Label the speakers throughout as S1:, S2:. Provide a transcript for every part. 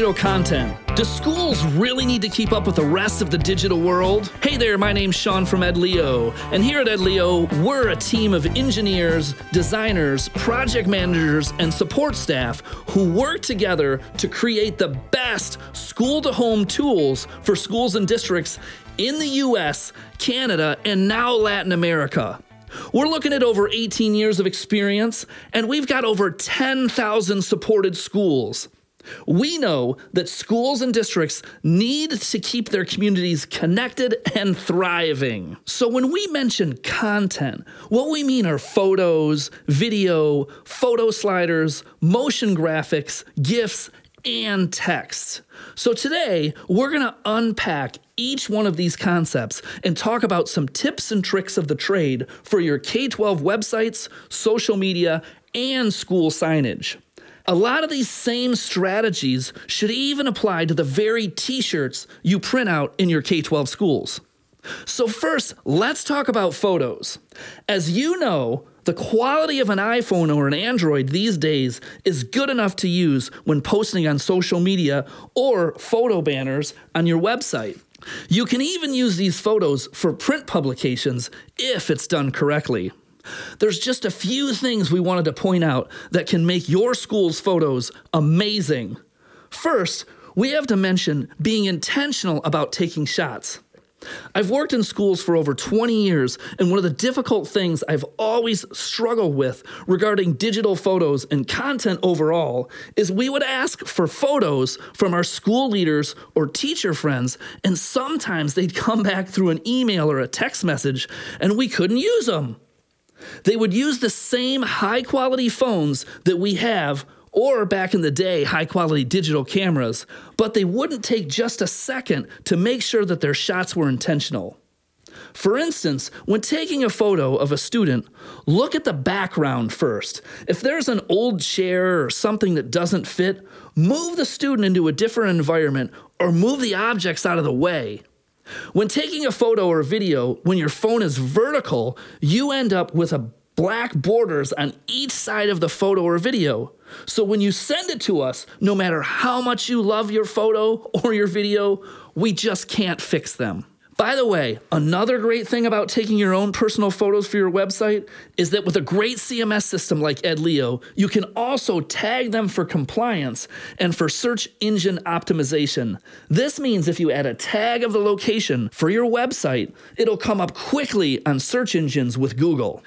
S1: digital content. Do schools really need to keep up with the rest of the digital world? Hey there, my name's Sean from Edlio, and here at Edlio, we're a team of engineers, designers, project managers, and support staff who work together to create the best school to home tools for schools and districts in the US, Canada, and now Latin America. We're looking at over 18 years of experience, and we've got over 10,000 supported schools. We know that schools and districts need to keep their communities connected and thriving. So, when we mention content, what we mean are photos, video, photo sliders, motion graphics, GIFs, and text. So, today we're going to unpack each one of these concepts and talk about some tips and tricks of the trade for your K 12 websites, social media, and school signage. A lot of these same strategies should even apply to the very t shirts you print out in your K 12 schools. So, first, let's talk about photos. As you know, the quality of an iPhone or an Android these days is good enough to use when posting on social media or photo banners on your website. You can even use these photos for print publications if it's done correctly. There's just a few things we wanted to point out that can make your school's photos amazing. First, we have to mention being intentional about taking shots. I've worked in schools for over 20 years, and one of the difficult things I've always struggled with regarding digital photos and content overall is we would ask for photos from our school leaders or teacher friends, and sometimes they'd come back through an email or a text message, and we couldn't use them. They would use the same high quality phones that we have or back in the day, high quality digital cameras, but they wouldn't take just a second to make sure that their shots were intentional. For instance, when taking a photo of a student, look at the background first. If there's an old chair or something that doesn't fit, move the student into a different environment or move the objects out of the way. When taking a photo or video, when your phone is vertical, you end up with a black borders on each side of the photo or video. So when you send it to us, no matter how much you love your photo or your video, we just can't fix them. By the way, another great thing about taking your own personal photos for your website is that with a great CMS system like Edlio, you can also tag them for compliance and for search engine optimization. This means if you add a tag of the location for your website, it'll come up quickly on search engines with Google.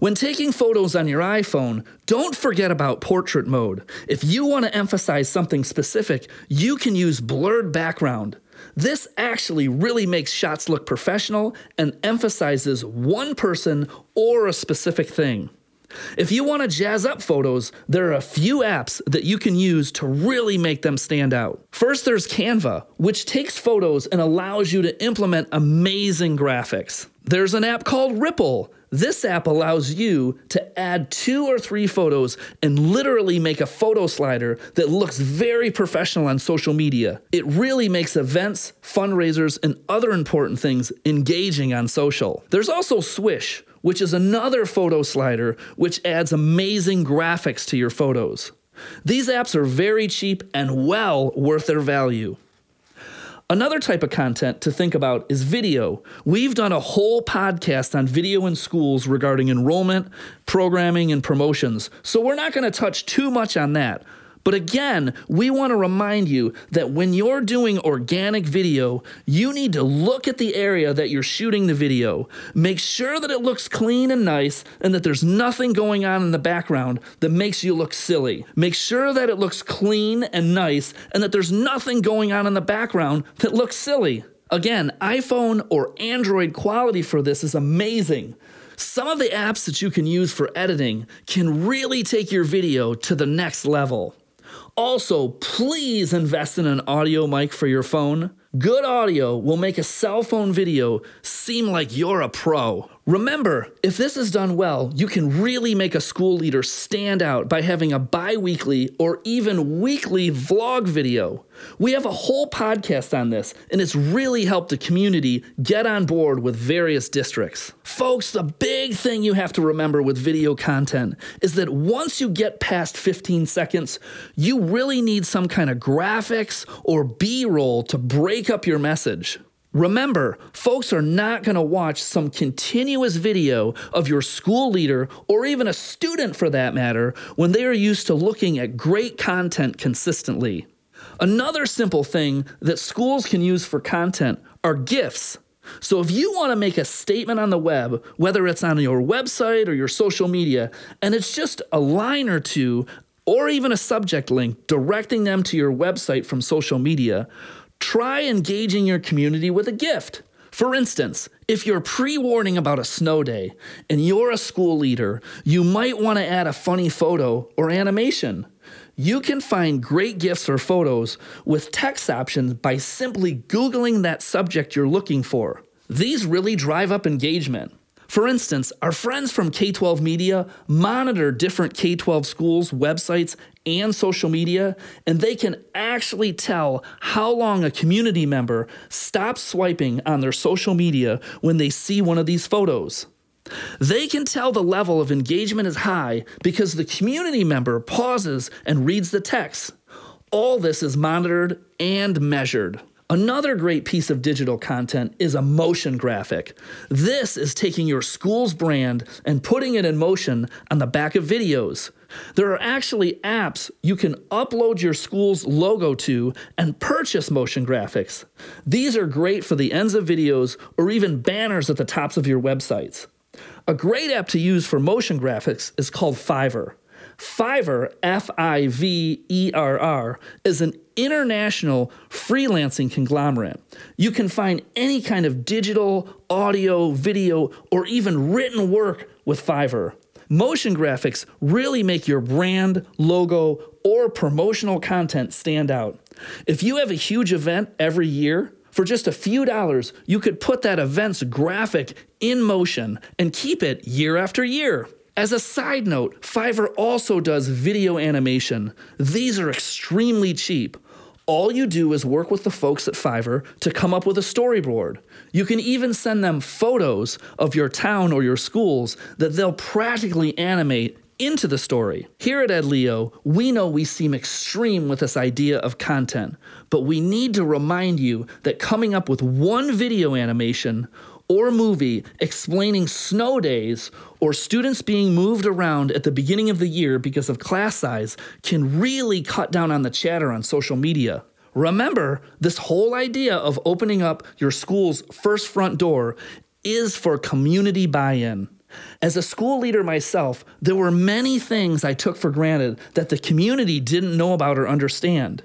S1: When taking photos on your iPhone, don't forget about portrait mode. If you want to emphasize something specific, you can use blurred background. This actually really makes shots look professional and emphasizes one person or a specific thing. If you want to jazz up photos, there are a few apps that you can use to really make them stand out. First, there's Canva, which takes photos and allows you to implement amazing graphics. There's an app called Ripl this app allows you to add two or three photos and literally make a photo slider that looks very professional on social media. It really makes events, fundraisers, and other important things engaging on social. There's also Swish, which is another photo slider which adds amazing graphics to your photos. These apps are very cheap and well worth their value. Another type of content to think about is video. We've done a whole podcast on video in schools regarding enrollment, programming, and promotions, so we're not going to touch too much on that. But again, we want to remind you that when you're doing organic video, you need to look at the area that you're shooting the video. Make sure that it looks clean and nice and that there's nothing going on in the background that makes you look silly. Make sure that it looks clean and nice and that there's nothing going on in the background that looks silly. Again, iPhone or Android quality for this is amazing. Some of the apps that you can use for editing can really take your video to the next level. Also, please invest in an audio mic for your phone. Good audio will make a cell phone video seem like you're a pro. Remember, if this is done well, you can really make a school leader stand out by having a bi weekly or even weekly vlog video. We have a whole podcast on this, and it's really helped the community get on board with various districts. Folks, the big thing you have to remember with video content is that once you get past 15 seconds, you really need some kind of graphics or B roll to break up your message. Remember, folks are not going to watch some continuous video of your school leader or even a student for that matter when they are used to looking at great content consistently. Another simple thing that schools can use for content are GIFs. So if you want to make a statement on the web, whether it's on your website or your social media, and it's just a line or two or even a subject link directing them to your website from social media, try engaging your community with a gift. For instance, if you're pre warning about a snow day and you're a school leader, you might want to add a funny photo or animation. You can find great gifts or photos with text options by simply Googling that subject you're looking for. These really drive up engagement. For instance, our friends from K 12 Media monitor different K 12 schools' websites and social media, and they can actually tell how long a community member stops swiping on their social media when they see one of these photos. They can tell the level of engagement is high because the community member pauses and reads the text. All this is monitored and measured. Another great piece of digital content is a motion graphic. This is taking your school's brand and putting it in motion on the back of videos. There are actually apps you can upload your school's logo to and purchase motion graphics. These are great for the ends of videos or even banners at the tops of your websites. A great app to use for motion graphics is called Fiverr. Fiverr, F I V E R R, is an international freelancing conglomerate. You can find any kind of digital, audio, video, or even written work with Fiverr. Motion graphics really make your brand, logo, or promotional content stand out. If you have a huge event every year, for just a few dollars, you could put that event's graphic in motion and keep it year after year. As a side note, Fiverr also does video animation. These are extremely cheap. All you do is work with the folks at Fiverr to come up with a storyboard. You can even send them photos of your town or your schools that they'll practically animate into the story. Here at Edlio, we know we seem extreme with this idea of content, but we need to remind you that coming up with one video animation or movie explaining snow days or students being moved around at the beginning of the year because of class size can really cut down on the chatter on social media. Remember, this whole idea of opening up your school's first front door is for community buy in. As a school leader myself, there were many things I took for granted that the community didn't know about or understand.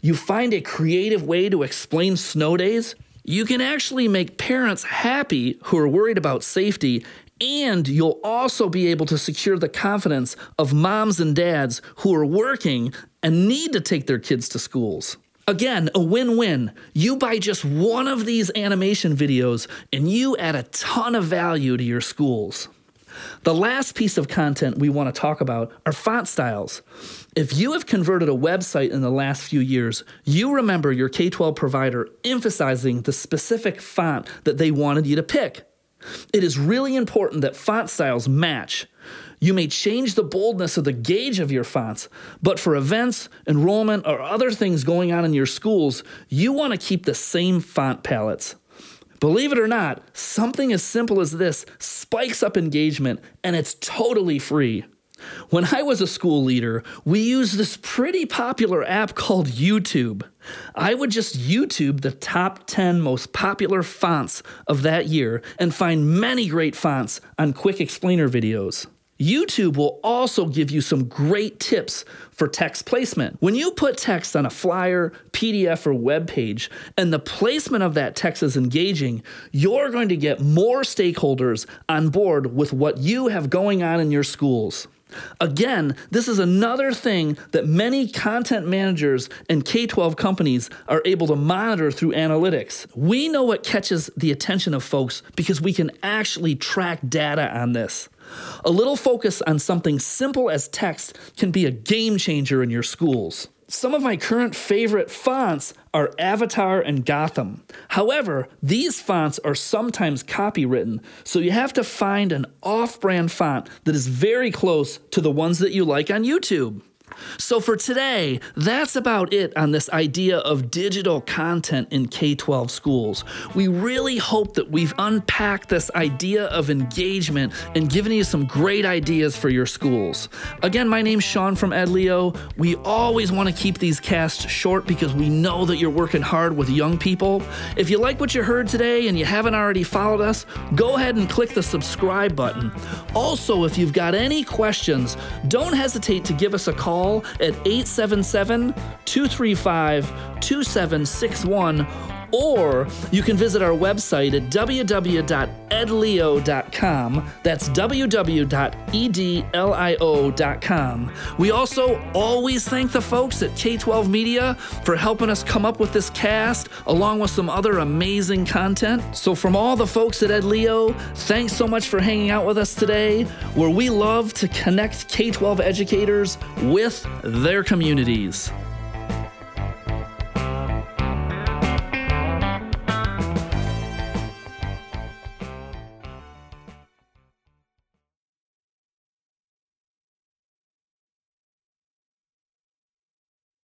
S1: You find a creative way to explain snow days, you can actually make parents happy who are worried about safety, and you'll also be able to secure the confidence of moms and dads who are working and need to take their kids to schools. Again, a win win. You buy just one of these animation videos and you add a ton of value to your schools. The last piece of content we want to talk about are font styles. If you have converted a website in the last few years, you remember your K 12 provider emphasizing the specific font that they wanted you to pick. It is really important that font styles match. You may change the boldness of the gauge of your fonts, but for events, enrollment, or other things going on in your schools, you want to keep the same font palettes. Believe it or not, something as simple as this spikes up engagement and it's totally free. When I was a school leader, we used this pretty popular app called YouTube. I would just YouTube the top 10 most popular fonts of that year and find many great fonts on quick explainer videos. YouTube will also give you some great tips for text placement. When you put text on a flyer, PDF, or web page, and the placement of that text is engaging, you're going to get more stakeholders on board with what you have going on in your schools. Again, this is another thing that many content managers and K 12 companies are able to monitor through analytics. We know what catches the attention of folks because we can actually track data on this. A little focus on something simple as text can be a game changer in your schools. Some of my current favorite fonts are Avatar and Gotham. However, these fonts are sometimes copywritten, so you have to find an off brand font that is very close to the ones that you like on YouTube. So for today, that's about it on this idea of digital content in K 12 schools. We really hope that we've unpacked this idea of engagement and given you some great ideas for your schools. Again, my name's Sean from Edlio. We always want to keep these casts short because we know that you're working hard with young people. If you like what you heard today and you haven't already followed us, go ahead and click the subscribe button. Also, if you've got any questions, don't hesitate to give us a call call at 877 235 2761 or you can visit our website at www.edlio.com. That's www.edlio.com. We also always thank the folks at K 12 Media for helping us come up with this cast, along with some other amazing content. So, from all the folks at Edlio, thanks so much for hanging out with us today, where we love to connect K 12 educators with their communities.